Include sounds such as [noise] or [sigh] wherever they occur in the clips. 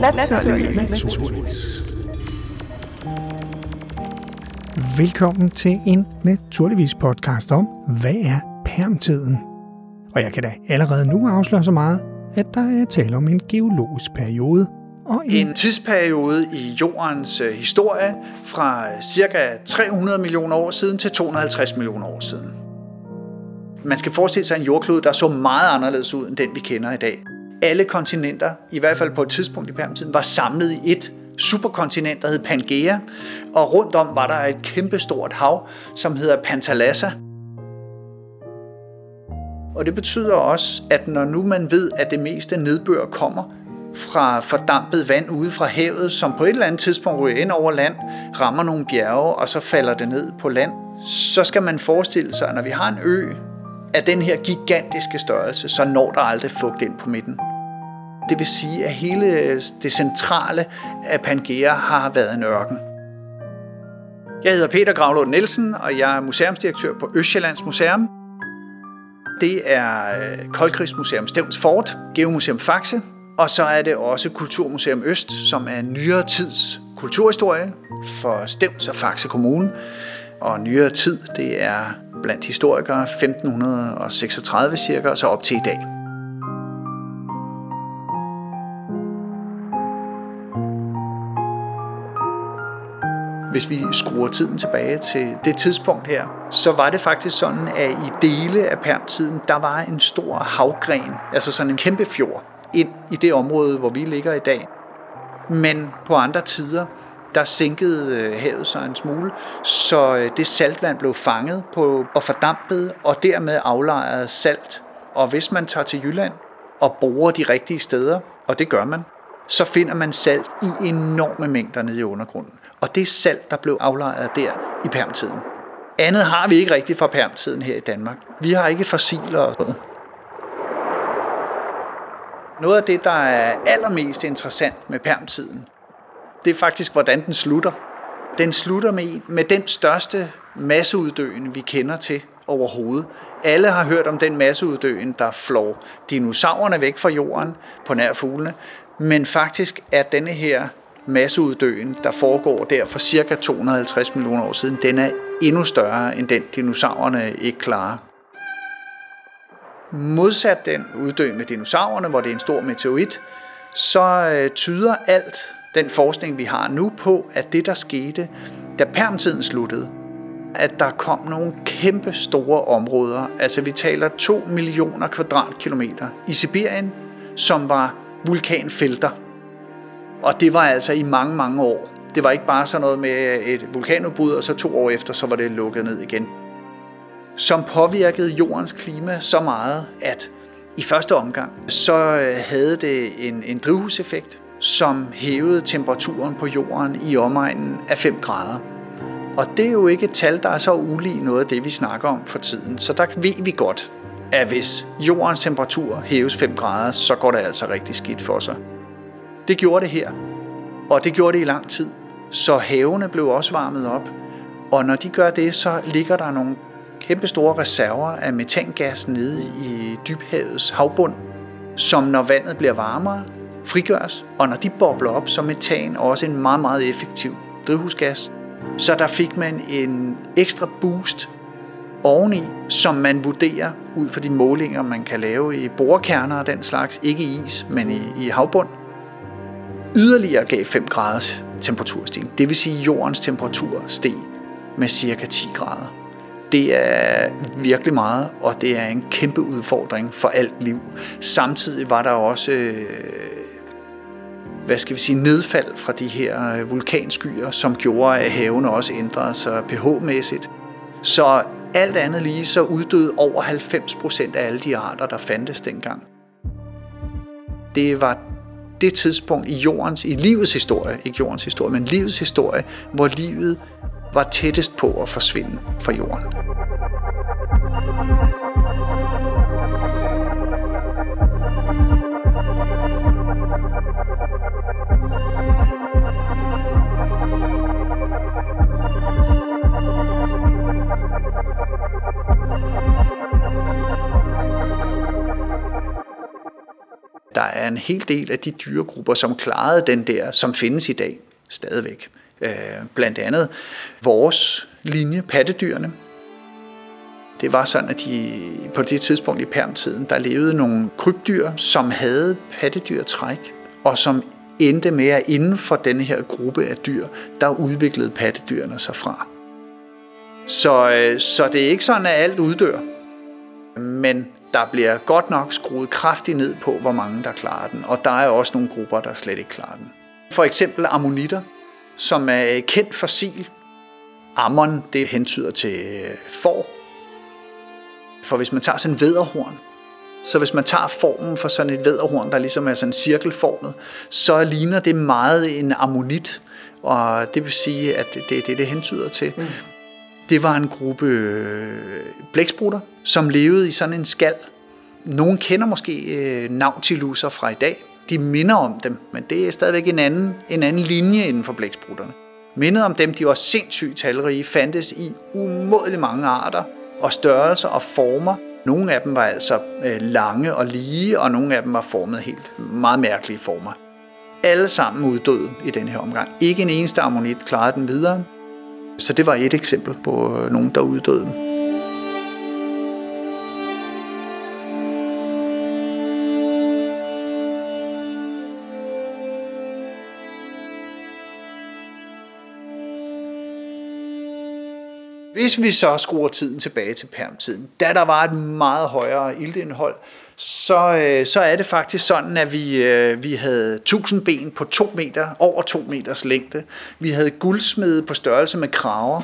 Naturligvis. Naturligvis. Velkommen til en Naturligvis podcast om, hvad er permtiden? Og jeg kan da allerede nu afsløre så meget, at der er tale om en geologisk periode, og en, En tidsperiode i jordens øh, historie fra ca. 300 millioner år siden til 250 millioner år siden. Man skal forestille sig en jordklode, der så meget anderledes ud end den, vi kender i dag. Alle kontinenter, i hvert fald på et tidspunkt i permtiden, var samlet i et superkontinent, der hed Pangea, og rundt om var der et kæmpestort hav, som hedder Pantalassa. Og det betyder også, at når nu man ved, at det meste nedbør kommer fra fordampet vand ude fra havet, som på et eller andet tidspunkt ryger ind over land, rammer nogle bjerge, og så falder det ned på land, så skal man forestille sig, at når vi har en ø af den her gigantiske størrelse, så når der aldrig fugt ind på midten. Det vil sige, at hele øh, det centrale af Pangea har været en ørken. Jeg hedder Peter Gravlund Nielsen, og jeg er museumsdirektør på Østjyllands Museum. Det er øh, Koldkrigsmuseum Stævns Fort, Geomuseum Faxe, og så er det også Kulturmuseum Øst, som er nyere tids kulturhistorie for Stævns og Faxe Kommune. Og nyere tid, det er blandt historikere 1536 cirka, og så op til i dag. Hvis vi skruer tiden tilbage til det tidspunkt her, så var det faktisk sådan, at i dele af permtiden, der var en stor havgren, altså sådan en kæmpe fjord, ind i det område, hvor vi ligger i dag. Men på andre tider, der sænkede øh, havet sig en smule, så øh, det saltvand blev fanget på og fordampet, og dermed aflejret salt. Og hvis man tager til Jylland og borer de rigtige steder, og det gør man, så finder man salt i enorme mængder nede i undergrunden. Og det er salt, der blev aflejret der i permtiden. Andet har vi ikke rigtigt fra permtiden her i Danmark. Vi har ikke fossiler og sådan noget af det, der er allermest interessant med permtiden, det er faktisk, hvordan den slutter. Den slutter med, med den største masseuddøen, vi kender til overhovedet. Alle har hørt om den masseuddøen, der flår dinosaurerne væk fra jorden på nær fuglene. Men faktisk er denne her masseuddøen, der foregår der for cirka 250 millioner år siden, den er endnu større end den dinosaurerne ikke klarer. Modsat den uddø med dinosaurerne, hvor det er en stor meteorit, så øh, tyder alt den forskning, vi har nu på, at det, der skete, da permtiden sluttede, at der kom nogle kæmpe store områder, altså vi taler 2 millioner kvadratkilometer i Sibirien, som var vulkanfelter. Og det var altså i mange, mange år. Det var ikke bare sådan noget med et vulkanudbrud, og så to år efter, så var det lukket ned igen som påvirkede jordens klima så meget, at i første omgang, så øh, havde det en, en drivhuseffekt, som hævede temperaturen på jorden i omegnen af 5 grader. Og det er jo ikke et tal, der er så ulig noget af det, vi snakker om for tiden. Så der ved vi godt, at hvis jordens temperatur hæves 5 grader, så går det altså rigtig skidt for sig. Det gjorde det her, og det gjorde det i lang tid. Så havene blev også varmet op, og når de gør det, så ligger der nogle kæmpe store reserver af metangas nede i dybhavets havbund, som når vandet bliver varmere, frigøres, og når de bobler op, så er metan også en meget, meget effektiv drivhusgas. Så der fik man en ekstra boost oveni, som man vurderer ud fra de målinger, man kan lave i borekerner og den slags, ikke i is, men i, i havbund, yderligere gav 5 graders temperaturstigning. Det vil sige, at jordens temperatur steg med cirka 10 grader det er virkelig meget, og det er en kæmpe udfordring for alt liv. Samtidig var der også øh, hvad skal vi sige, nedfald fra de her øh, vulkanskyer, som gjorde, at havene også ændrede sig pH-mæssigt. Så alt andet lige så uddøde over 90 procent af alle de arter, der fandtes dengang. Det var det tidspunkt i jordens, i livets historie, ikke jordens historie, men livets historie, hvor livet var tættest på at forsvinde fra jorden. En hel del af de dyregrupper, som klarede den der, som findes i dag stadigvæk. Øh, blandt andet vores linje, pattedyrene. Det var sådan, at de, på det tidspunkt i permtiden, der levede nogle krybdyr, som havde pattedyrtræk, og som endte med at inden for denne her gruppe af dyr, der udviklede pattedyrene sig fra. Så, øh, så det er ikke sådan, at alt uddør. Men der bliver godt nok skruet kraftigt ned på, hvor mange der klarer den. Og der er også nogle grupper, der slet ikke klarer den. For eksempel ammonitter, som er øh, kendt fossil. Ammon, det hentyder til øh, får. For hvis man tager sådan en vederhorn, så hvis man tager formen for sådan et vederhorn, der ligesom er sådan cirkelformet, så ligner det meget en ammonit, og det vil sige, at det er det, det hentyder til. Mm. Det var en gruppe øh, blæksprutter, som levede i sådan en skal. Nogle kender måske øh, nautiluser fra i dag. De minder om dem, men det er stadigvæk en anden, en anden linje inden for blæksprutterne. Mindet om dem, de var sindssygt talrige, fandtes i umådelig mange arter og størrelser og former. Nogle af dem var altså øh, lange og lige, og nogle af dem var formet helt meget mærkelige former. Alle sammen uddøde i den her omgang. Ikke en eneste ammonit klarede den videre. Så det var et eksempel på øh, nogen, der uddøde. Hvis vi så skruer tiden tilbage til permtiden, da der var et meget højere iltindhold, så, øh, så er det faktisk sådan, at vi, øh, vi havde 1000 ben på 2 meter, over 2 meters længde. Vi havde guldsmede på størrelse med kraver.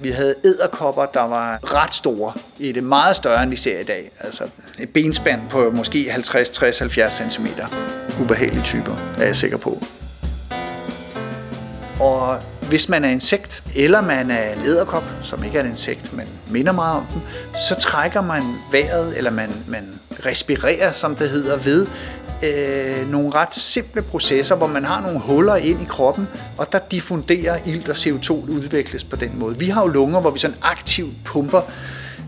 Vi havde æderkopper, der var ret store. I det meget større, end vi ser i dag. Altså et benspand på måske 50, 60, 70 cm. Ubehagelige typer, er jeg sikker på. Og hvis man er insekt, eller man er en æderkop, som ikke er et insekt, men minder meget om den, så trækker man vejret, eller man, man respirerer, som det hedder, ved øh, nogle ret simple processer, hvor man har nogle huller ind i kroppen, og der diffunderer ilt og CO2 udvikles på den måde. Vi har jo lunger, hvor vi sådan aktivt pumper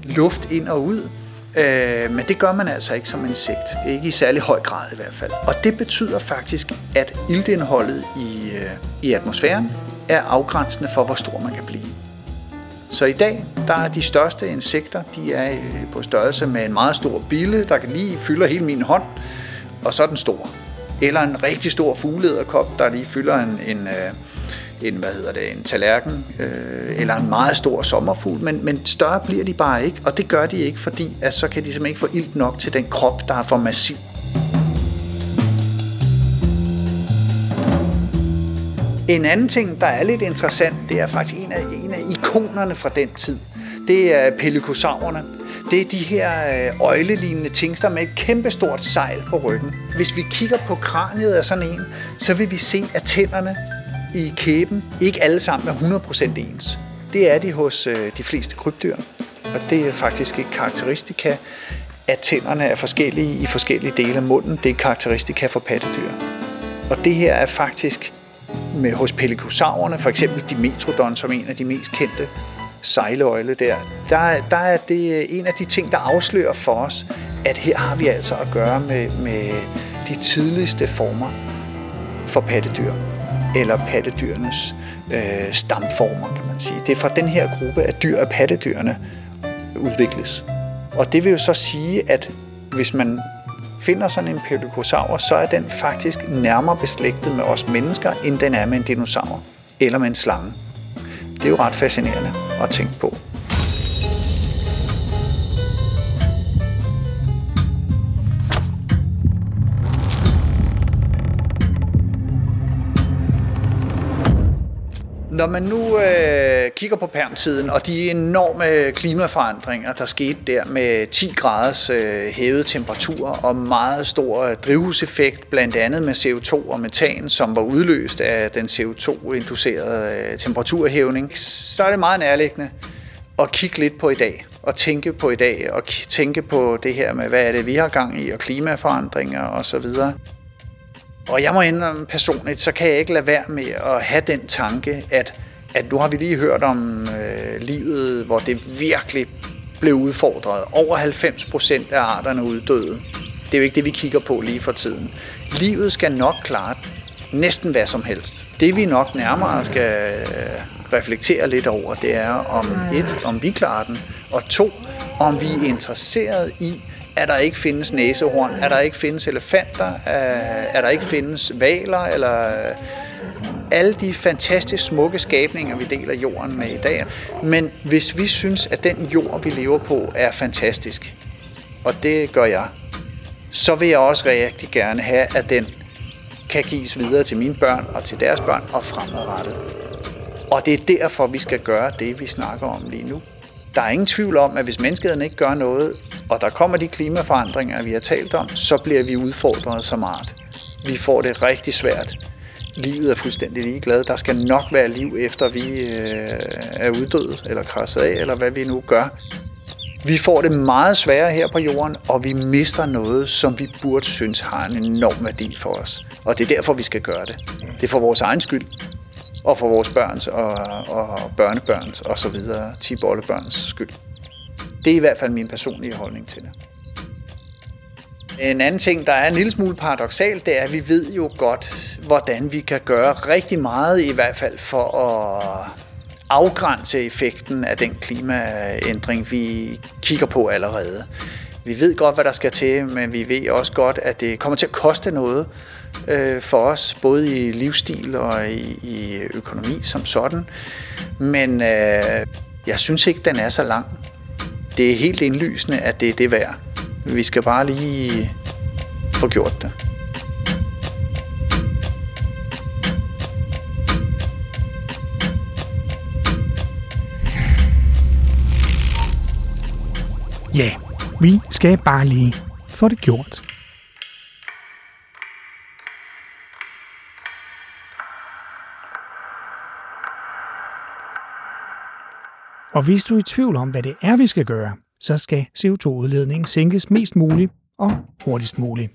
luft ind og ud, øh, men det gør man altså ikke som insekt. Ikke i særlig høj grad i hvert fald. Og det betyder faktisk, at iltindholdet i, øh, i atmosfæren er afgrænsende for, hvor stor man kan blive. Så i dag, der er de største insekter, de er øh, på størrelse med en meget stor bille, der kan lige fylde hele min hånd, og så er den stor. Eller en rigtig stor fuglederkop, der lige fylder en, en, øh, en, hvad hedder det, en tallerken, øh, eller en meget stor sommerfugl, men, men større bliver de bare ikke, og det gør de ikke, fordi at så kan de simpelthen ikke få ilt nok til den krop, der er for massiv. En anden ting, der er lidt interessant, det er faktisk en af, en af ikonerne fra den tid. Det er pelikosaurerne. Det er de her øh, øjlelignende tingster med et kæmpestort sejl på ryggen. Hvis vi kigger på kraniet af sådan en, så vil vi se, at tænderne i kæben ikke alle sammen er 100% ens. Det er de hos øh, de fleste krybdyr, og det er faktisk et karakteristika, at tænderne er forskellige i forskellige dele af munden. Det er karakteristika for pattedyr. Og det her er faktisk med hos pelikosaurerne, for eksempel Dimetrodon som en af de mest kendte sejløjle der, der, der er det øh, en af de ting, der afslører for os, at her har vi altså at gøre med, med de tidligste former for pattedyr, eller pattedyrenes øh, stamformer, kan man sige. Det er fra den her gruppe af dyr, at pattedyrene udvikles. Og det vil jo så sige, at hvis man finder sådan en pelikosaur, så er den faktisk nærmere beslægtet med os mennesker, end den er med en dinosaur eller med en slange. Det er jo ret fascinerende at tænke på. Når man nu øh, kigger på permtiden og de enorme klimaforandringer, der skete der med 10 graders øh, hævet temperatur og meget stor øh, drivhuseffekt, blandt andet med CO2 og metan, som var udløst af den CO2-inducerede øh, temperaturhævning, så er det meget nærliggende at kigge lidt på i dag og tænke på i dag og tænke på det her med, hvad er det, vi har gang i, og klimaforandringer osv. Og jeg må indrømme personligt, så kan jeg ikke lade være med at have den tanke, at, at nu har vi lige hørt om øh, livet, hvor det virkelig blev udfordret. Over 90 procent af arterne uddøde. Det er jo ikke det, vi kigger på lige for tiden. Livet skal nok klare næsten hvad som helst. Det vi nok nærmere skal øh, reflektere lidt over, det er om et, om vi klarer den, og to, om vi er interesseret i, at der ikke findes næsehorn, at der ikke findes elefanter, at der ikke findes valer, eller øh, alle de fantastisk smukke skabninger, vi deler jorden med i dag. Men hvis vi synes, at den jord, vi lever på, er fantastisk, og det gør jeg, så vil jeg også rigtig gerne have, at den kan gives videre til mine børn og til deres børn og fremadrettet. Og det er derfor, vi skal gøre det, vi snakker om lige nu. Der er ingen tvivl om, at hvis menneskeheden ikke gør noget, og der kommer de klimaforandringer, vi har talt om, så bliver vi udfordret som art. Vi får det rigtig svært. Livet er fuldstændig ligeglad. Der skal nok være liv efter vi øh, er uddøde, eller krasset af, eller hvad vi nu gør. Vi får det meget sværere her på jorden, og vi mister noget, som vi burde synes har en enorm værdi for os. Og det er derfor, vi skal gøre det. Det er for vores egen skyld, og for vores børns og, og børnebørns og så videre, tibollebørns skyld. Det er i hvert fald min personlige holdning til det. En anden ting, der er en lille smule paradoxalt, det er, at vi ved jo godt, hvordan vi kan gøre rigtig meget, i hvert fald for at afgrænse effekten af den klimaændring, vi kigger på allerede. Vi ved godt, hvad der skal til, men vi ved også godt, at det kommer til at koste noget øh, for os, både i livsstil og i, i økonomi som sådan. Men øh, jeg synes ikke, den er så lang. Det er helt indlysende, at det er det værd. Vi skal bare lige få gjort det. Ja, vi skal bare lige få det gjort. Og hvis du er i tvivl om, hvad det er, vi skal gøre, så skal CO2-udledningen sænkes mest muligt og hurtigst muligt.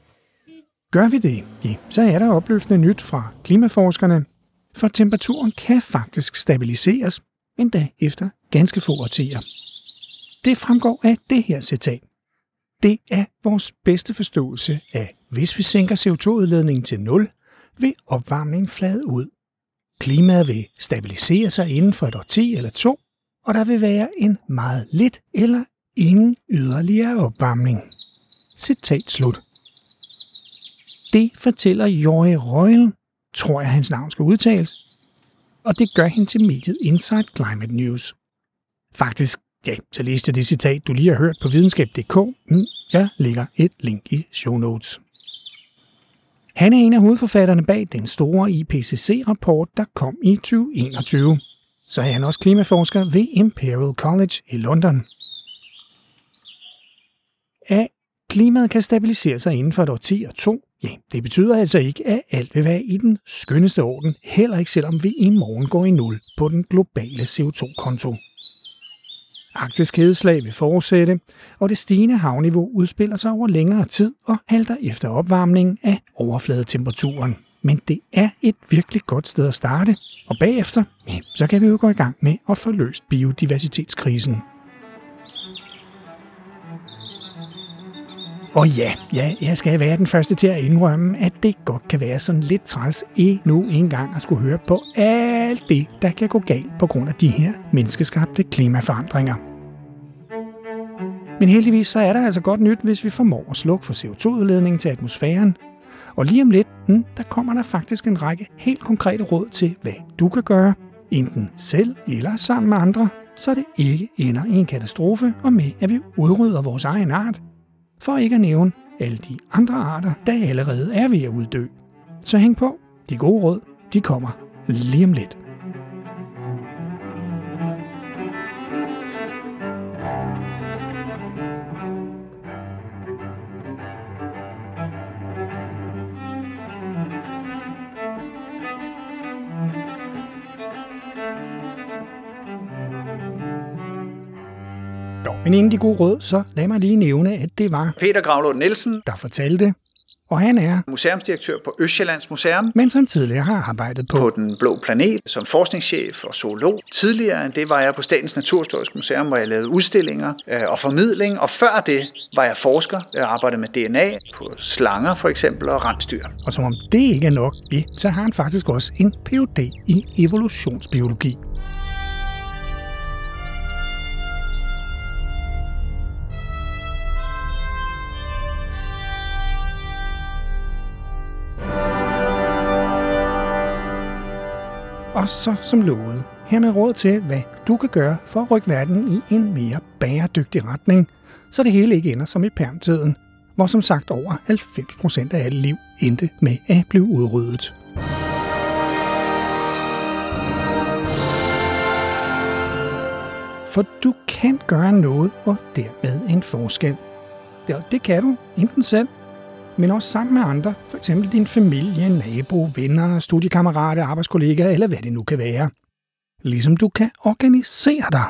Gør vi det, ja, så er der opløftende nyt fra klimaforskerne, for temperaturen kan faktisk stabiliseres, endda efter ganske få årtier. Det fremgår af det her citat. Det er vores bedste forståelse af, hvis vi sænker CO2-udledningen til 0, vil opvarmningen flade ud. Klimaet vil stabilisere sig inden for et årti eller to, og der vil være en meget lidt eller ingen yderligere opvarmning. Citat slut. Det fortæller Joy Royal, tror jeg hans navn skal udtales, og det gør hende til mediet Inside Climate News. Faktisk Ja, så læste jeg det citat, du lige har hørt på videnskab.dk. Mm, jeg lægger et link i show notes. Han er en af hovedforfatterne bag den store IPCC-rapport, der kom i 2021. Så er han også klimaforsker ved Imperial College i London. At klimaet kan stabilisere sig inden for et årti og to, ja, det betyder altså ikke, at alt vil være i den skønneste orden, heller ikke selvom vi i morgen går i nul på den globale CO2-konto. Arktisk hedeslag vil fortsætte, og det stigende havniveau udspiller sig over længere tid og halter efter opvarmningen af overfladetemperaturen. Men det er et virkelig godt sted at starte, og bagefter, ja, så kan vi jo gå i gang med at få løst biodiversitetskrisen. Og ja, ja, jeg skal være den første til at indrømme, at det godt kan være sådan lidt træls endnu en gang at skulle høre på alt det, der kan gå galt på grund af de her menneskeskabte klimaforandringer. Men heldigvis så er der altså godt nyt, hvis vi formår at slukke for CO2-udledningen til atmosfæren. Og lige om lidt, hmm, der kommer der faktisk en række helt konkrete råd til, hvad du kan gøre, enten selv eller sammen med andre, så det ikke ender i en katastrofe og med, at vi udrydder vores egen art, for ikke at nævne alle de andre arter, der allerede er ved at uddø. Så hæng på, de gode råd, de kommer lige om lidt. Men inden de gode råd, så lad mig lige nævne, at det var Peter Gravlund Nielsen, der fortalte, og han er museumsdirektør på Østjyllands Museum, mens han tidligere har arbejdet på, på Den Blå Planet som forskningschef og zoolog. Tidligere det var jeg på Statens Naturhistoriske Museum, hvor jeg lavede udstillinger øh, og formidling, og før det var jeg forsker. Jeg arbejdede med DNA på slanger for eksempel og rensdyr. Og som om det ikke er nok, så har han faktisk også en Ph.D. i evolutionsbiologi. Og så som lovet, her med råd til, hvad du kan gøre for at rykke verden i en mere bæredygtig retning, så det hele ikke ender som i permtiden, hvor som sagt over 90% af alt liv endte med at blive udryddet. For du kan gøre noget og dermed en forskel. Det kan du, enten selv, men også sammen med andre, f.eks. din familie, nabo, venner, studiekammerater, arbejdskollegaer eller hvad det nu kan være. Ligesom du kan organisere dig.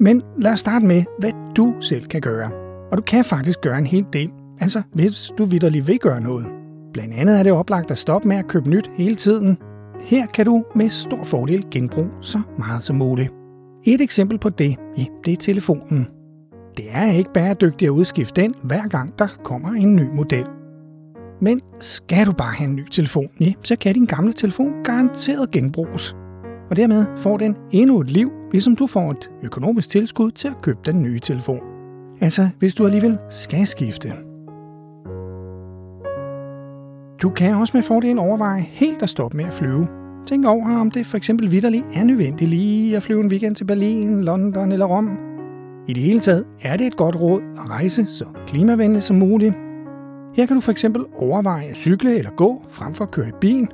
Men lad os starte med, hvad du selv kan gøre. Og du kan faktisk gøre en hel del, altså hvis du vidderligt vil gøre noget. Blandt andet er det oplagt at stoppe med at købe nyt hele tiden. Her kan du med stor fordel genbruge så meget som muligt. Et eksempel på det, ja, det er telefonen. Det er ikke bæredygtigt at udskifte den, hver gang der kommer en ny model. Men skal du bare have en ny telefon, ja, så kan din gamle telefon garanteret genbruges. Og dermed får den endnu et liv, ligesom du får et økonomisk tilskud til at købe den nye telefon. Altså, hvis du alligevel skal skifte. Du kan også med fordel overveje helt at stoppe med at flyve. Tænk over, om det for eksempel vidderligt er nødvendigt lige at flyve en weekend til Berlin, London eller Rom, i det hele taget er det et godt råd at rejse så klimavenligt som muligt. Her kan du for eksempel overveje at cykle eller gå frem for at køre i bil.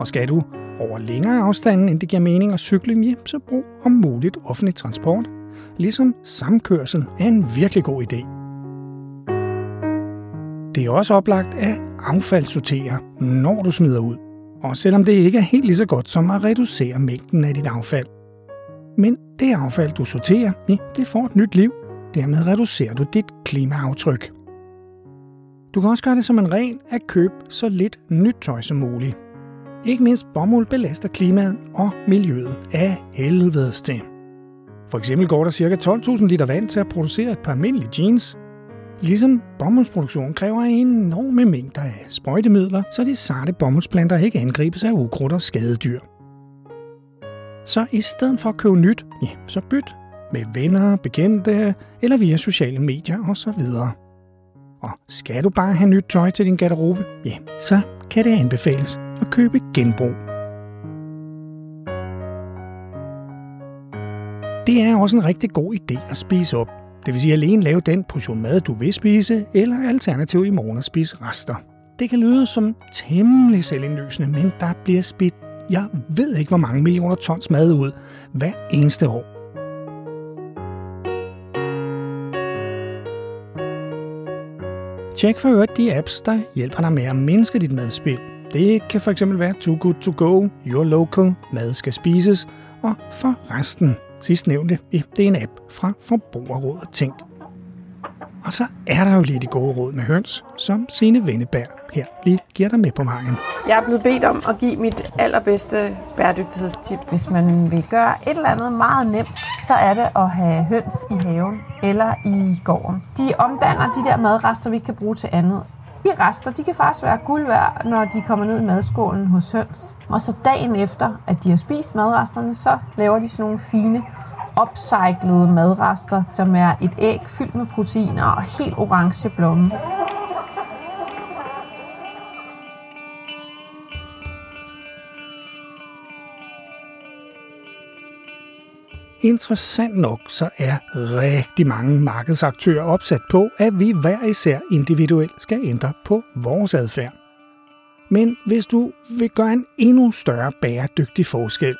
Og skal du over længere afstande, end det giver mening at cykle, hjem, så brug om muligt offentlig transport. Ligesom samkørsel er en virkelig god idé. Det er også oplagt at affaldssortere, når du smider ud. Og selvom det ikke er helt lige så godt som at reducere mængden af dit affald. Men det affald, du sorterer, ja, det får et nyt liv. Dermed reducerer du dit klimaaftryk. Du kan også gøre det som en regel at købe så lidt nyt tøj som muligt. Ikke mindst bomuld belaster klimaet og miljøet af helvedes til. For eksempel går der ca. 12.000 liter vand til at producere et par almindelige jeans. Ligesom bomuldsproduktion kræver enorme mængder af sprøjtemidler, så de sarte bomuldsplanter ikke angribes af ukrudt og skadedyr. Så i stedet for at købe nyt, ja, så byt med venner, bekendte eller via sociale medier osv. Og skal du bare have nyt tøj til din garderobe, ja, så kan det anbefales at købe genbrug. Det er også en rigtig god idé at spise op. Det vil sige alene lave den portion mad, du vil spise, eller alternativt i morgen at spise rester. Det kan lyde som temmelig selvindløsende, men der bliver spidt jeg ved ikke, hvor mange millioner tons mad ud hver eneste år. Tjek for øvrigt de apps, der hjælper dig med at mindske dit madspil. Det kan fx være Too Good To Go, Your Local, Mad Skal Spises, og for resten, sidst nævnte, det er en app fra Forbrugerrådet Tænk. Og så er der jo lidt i gode råd med høns, som sine Venneberg her lige giver dig med på vejen. Jeg er blevet bedt om at give mit allerbedste bæredygtighedstip. Hvis man vil gøre et eller andet meget nemt, så er det at have høns i haven eller i gården. De omdanner de der madrester, vi ikke kan bruge til andet. De rester, de kan faktisk være guld værd, når de kommer ned i madskålen hos høns. Og så dagen efter, at de har spist madresterne, så laver de sådan nogle fine opcyklede madrester, som er et æg fyldt med proteiner og helt orange blomme. Interessant nok så er rigtig mange markedsaktører opsat på, at vi hver især individuelt skal ændre på vores adfærd. Men hvis du vil gøre en endnu større bæredygtig forskel,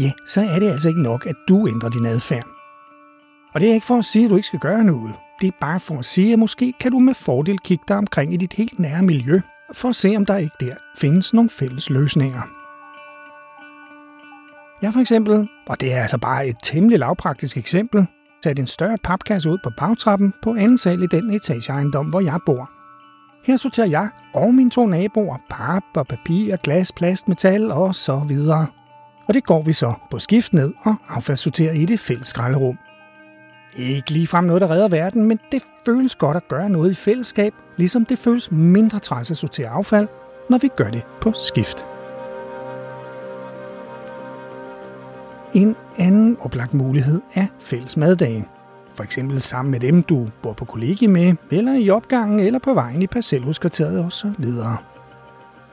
ja, så er det altså ikke nok, at du ændrer din adfærd. Og det er ikke for at sige, at du ikke skal gøre noget. Det er bare for at sige, at måske kan du med fordel kigge dig omkring i dit helt nære miljø, for at se, om der ikke der findes nogle fælles løsninger. Jeg for eksempel, og det er altså bare et temmelig lavpraktisk eksempel, satte en større papkasse ud på bagtrappen på anden sal i den etageejendom, hvor jeg bor. Her sorterer jeg og mine to naboer pap og papir, glas, plast, metal og så videre. Og det går vi så på skift ned og affaldssorterer i det fælles skralderum. Ikke lige frem noget, der redder verden, men det føles godt at gøre noget i fællesskab, ligesom det føles mindre træls at sortere affald, når vi gør det på skift. En anden oplagt mulighed er fælles maddagen. For eksempel sammen med dem, du bor på kollegie med, eller i opgangen, eller på vejen i parcelhuskvarteret osv.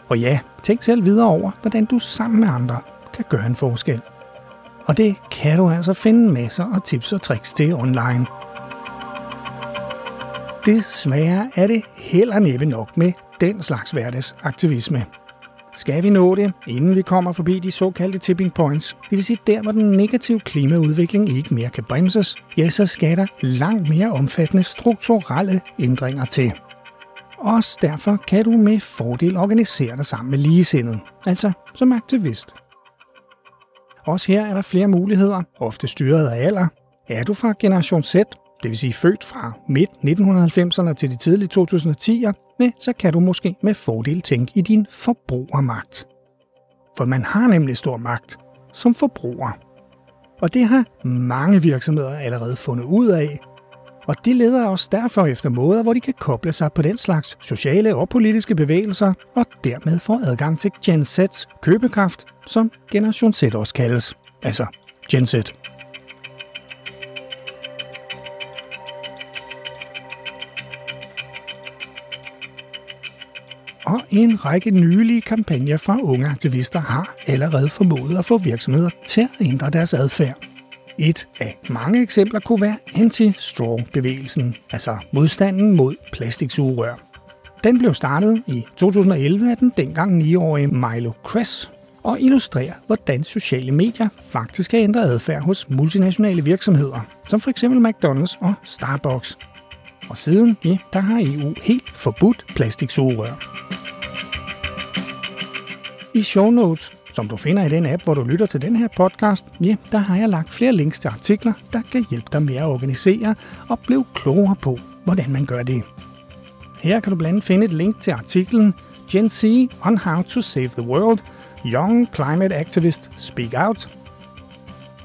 Og ja, tænk selv videre over, hvordan du sammen med andre kan gøre en forskel. Og det kan du altså finde masser af tips og tricks til online. Desværre er det heller næppe nok med den slags hverdagsaktivisme. Skal vi nå det, inden vi kommer forbi de såkaldte tipping points, det vil sige der, hvor den negative klimaudvikling ikke mere kan bremses, ja, så skal der langt mere omfattende strukturelle ændringer til. Også derfor kan du med fordel organisere dig sammen med ligesindet, altså som aktivist. Også her er der flere muligheder, ofte styret af alder. Er du fra generation Z, det vil sige født fra midt 1990'erne til de tidlige 2010'er, med, så kan du måske med fordel tænke i din forbrugermagt. For man har nemlig stor magt som forbruger. Og det har mange virksomheder allerede fundet ud af, og de leder os derfor efter måder, hvor de kan koble sig på den slags sociale og politiske bevægelser, og dermed få adgang til Gen Z's købekraft, som Generation Z også kaldes. Altså Gen Z. og en række nylige kampagner fra unge aktivister har allerede formået at få virksomheder til at ændre deres adfærd. Et af mange eksempler kunne være anti-straw-bevægelsen, altså modstanden mod plastiksugerør. Den blev startet i 2011 af den dengang 9-årige Milo Kress og illustrerer, hvordan sociale medier faktisk har ændret adfærd hos multinationale virksomheder, som f.eks. McDonald's og Starbucks. Og siden, ja, der har EU helt forbudt plastiksugerør. I show notes, som du finder i den app, hvor du lytter til den her podcast, ja, der har jeg lagt flere links til artikler, der kan hjælpe dig med at organisere og blive klogere på, hvordan man gør det. Her kan du blandt andet finde et link til artiklen Gen Z on How to Save the World – Young Climate Activist Speak Out.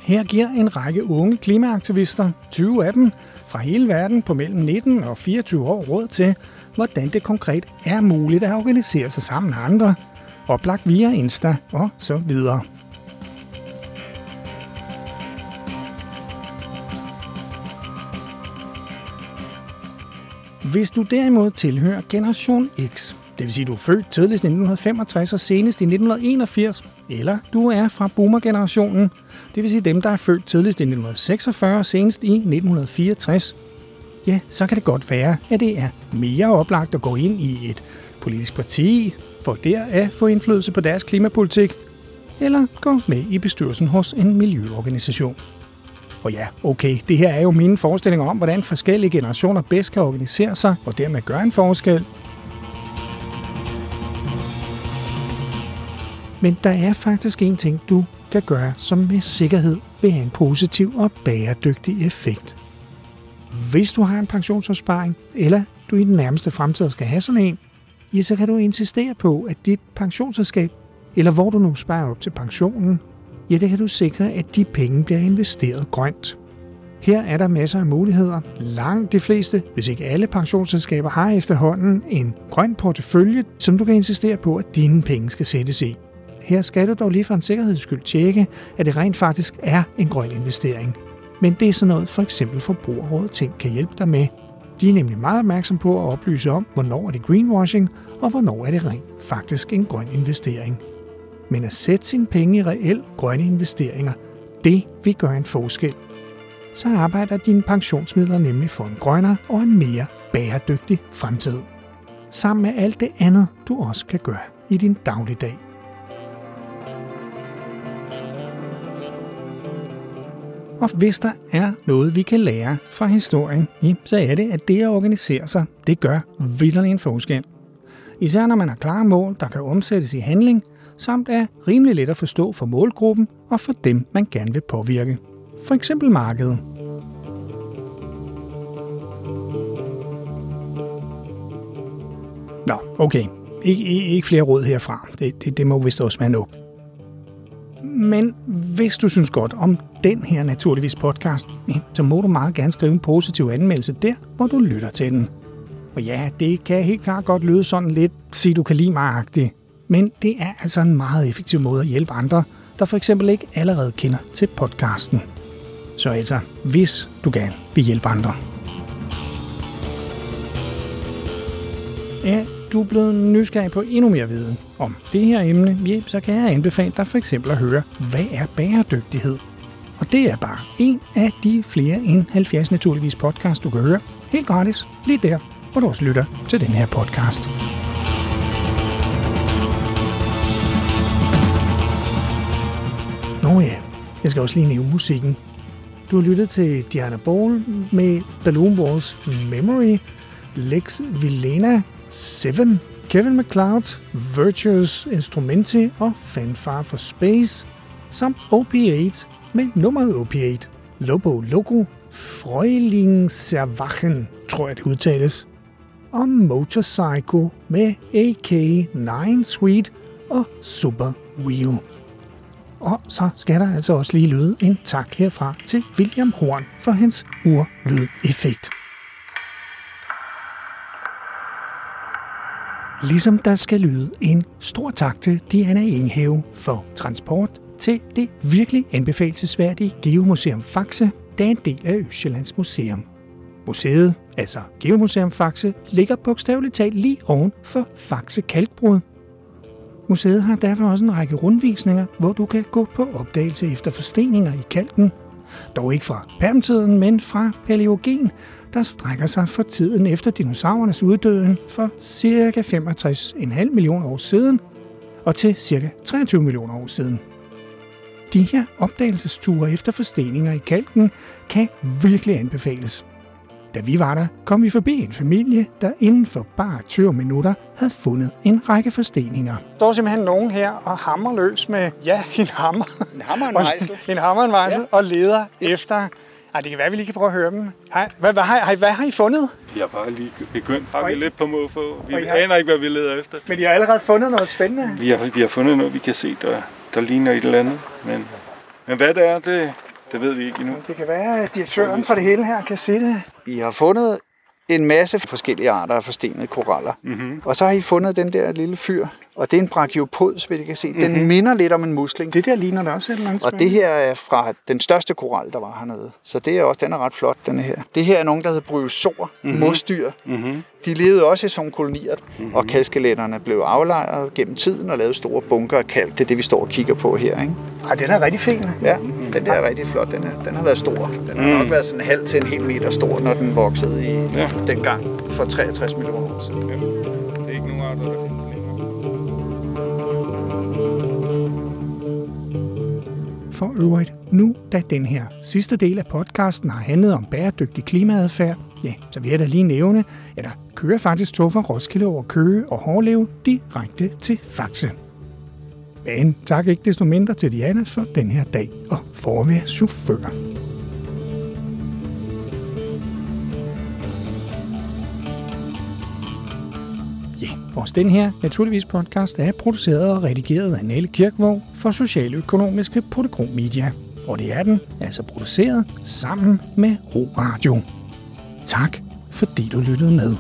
Her giver en række unge klimaaktivister, 20 af dem, fra hele verden på mellem 19 og 24 år råd til, hvordan det konkret er muligt at organisere sig sammen med andre – oplagt via Insta og så videre. Hvis du derimod tilhører Generation X, det vil sige, du er født tidligst i 1965 og senest i 1981, eller du er fra boomer-generationen, det vil sige dem, der er født tidligst i 1946 og senest i 1964, ja, så kan det godt være, at det er mere oplagt at gå ind i et politisk parti, for der at få indflydelse på deres klimapolitik, eller gå med i bestyrelsen hos en miljøorganisation. Og ja, okay, det her er jo mine forestillinger om, hvordan forskellige generationer bedst kan organisere sig og dermed gøre en forskel. Men der er faktisk en ting, du kan gøre, som med sikkerhed vil have en positiv og bæredygtig effekt. Hvis du har en pensionsopsparing, eller du i den nærmeste fremtid skal have sådan en, ja, så kan du insistere på, at dit pensionsselskab, eller hvor du nu sparer op til pensionen, ja, det kan du sikre, at de penge bliver investeret grønt. Her er der masser af muligheder. Langt de fleste, hvis ikke alle pensionsselskaber, har efterhånden en grøn portefølje, som du kan insistere på, at dine penge skal sættes i. Her skal du dog lige for en sikkerheds skyld tjekke, at det rent faktisk er en grøn investering. Men det er sådan noget, for eksempel Forbrugerrådet Ting kan hjælpe dig med, de er nemlig meget opmærksom på at oplyse om, hvornår er det greenwashing, og hvornår er det rent faktisk en grøn investering. Men at sætte sine penge i reelt grønne investeringer, det vil gøre en forskel. Så arbejder dine pensionsmidler nemlig for en grønnere og en mere bæredygtig fremtid. Sammen med alt det andet, du også kan gøre i din dagligdag. Og hvis der er noget, vi kan lære fra historien, ja, så er det, at det at organisere sig, det gør vidderlig en forskel. Især når man har klare mål, der kan omsættes i handling, samt er rimelig let at forstå for målgruppen og for dem, man gerne vil påvirke. For eksempel markedet. Nå, okay. Ik- ikke flere råd herfra. Det, det, det må vist også være nok. Men hvis du synes godt om den her naturligvis podcast, så må du meget gerne skrive en positiv anmeldelse der, hvor du lytter til den. Og ja, det kan helt klart godt lyde sådan lidt, se du kan lide mig -agtigt. Men det er altså en meget effektiv måde at hjælpe andre, der for eksempel ikke allerede kender til podcasten. Så altså, hvis du gerne vil hjælpe andre. Ja, du er blevet nysgerrig på endnu mere viden om det her emne, ja, så kan jeg anbefale dig for eksempel at høre, hvad er bæredygtighed? Og det er bare en af de flere end 70 naturligvis podcast, du kan høre helt gratis, lige der, hvor du også lytter til den her podcast. Nå ja, jeg skal også lige nævne musikken. Du har lyttet til Diana Ball med Balloon Balls Memory, Lex Villena Seven, Kevin MacLeod, Virtuous Instrumenti og Fanfare for Space, samt OP8 med nummeret OP8, Lobo Logo, Freuhlingserwachen, tror jeg det udtales, og Motorcycle med AK9 Suite og Super Wheel. Og så skal der altså også lige lyde en tak herfra til William Horn for hans urlydeffekt. effekt Ligesom der skal lyde en stor tak til Diana Inghave for transport til det virkelig anbefalesværdige Geomuseum Faxe, der er en del af Østjyllands Museum. Museet, altså Geomuseum Faxe, ligger bogstaveligt talt lige oven for Faxe Kalkbrud. Museet har derfor også en række rundvisninger, hvor du kan gå på opdagelse efter forsteninger i kalken. Dog ikke fra permtiden, men fra paleogen, der strækker sig for tiden efter dinosaurernes uddøden for ca. 65,5 millioner år siden og til ca. 23 millioner år siden. De her opdagelsesture efter forsteninger i kalken kan virkelig anbefales. Da vi var der, kom vi forbi en familie, der inden for bare 20 minutter havde fundet en række forsteninger. Der står simpelthen nogen her og hammer løs med, ja, en hammer. En hammer og en mejsel. [laughs] en hammer og en mejsel, ja. og leder efter ej, det kan være, vi lige kan prøve at høre dem. Hej, hvad, hvad, har, hvad har I fundet? Vi har bare lige begyndt. Har vi lidt på måfå. Vi har- aner ikke, hvad vi leder efter. Men I har allerede fundet noget spændende. Vi har, vi har fundet noget, vi kan se, der, der ligner et eller andet. Men, men hvad det er, det, det ved vi ikke endnu. Det kan være, at direktøren for det hele her kan se det. I har fundet en masse forskellige arter af forstenede koraller. Mm-hmm. Og så har I fundet den der lille fyr, og det er en brachiopod, så vidt I kan se. Den mm-hmm. minder lidt om en musling. Det der ligner der også et eller andet Og det her er fra den største koral, der var hernede. Så det er også, den er ret flot, den her. Det her er nogen, der hedder bryosor, mm-hmm. mosdyr. Mm-hmm. De levede også i sådan kolonier, mm-hmm. og kaskeletterne blev aflejret gennem tiden og lavede store bunker af kalk. Det er det, vi står og kigger på her, ikke? Ej, den er rigtig fin. Ja, den der er rigtig flot. Den, er, den har været stor. Den har nok været sådan en halv til en hel meter stor, når den voksede i Ja. ja. dengang for 63 millioner år siden. Det er ikke nogen arter, der findes For øvrigt, nu da den her sidste del af podcasten har handlet om bæredygtig klimaadfærd, ja, så vil jeg da lige nævne, at der kører faktisk tog fra Roskilde over Køge og Hårlev direkte til Faxe. Men tak ikke desto mindre til Diana for den her dag og for at være chauffør. Også den her naturligvis podcast er produceret og redigeret af Nelle Kirkvog for Socialøkonomiske Protokol Media. Og det er den altså produceret sammen med Ro Radio. Tak fordi du lyttede med.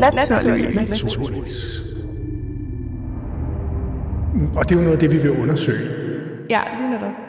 Naturligvis. Naturligvis. Og det er jo noget af det, vi vil undersøge. Ja, lige netop.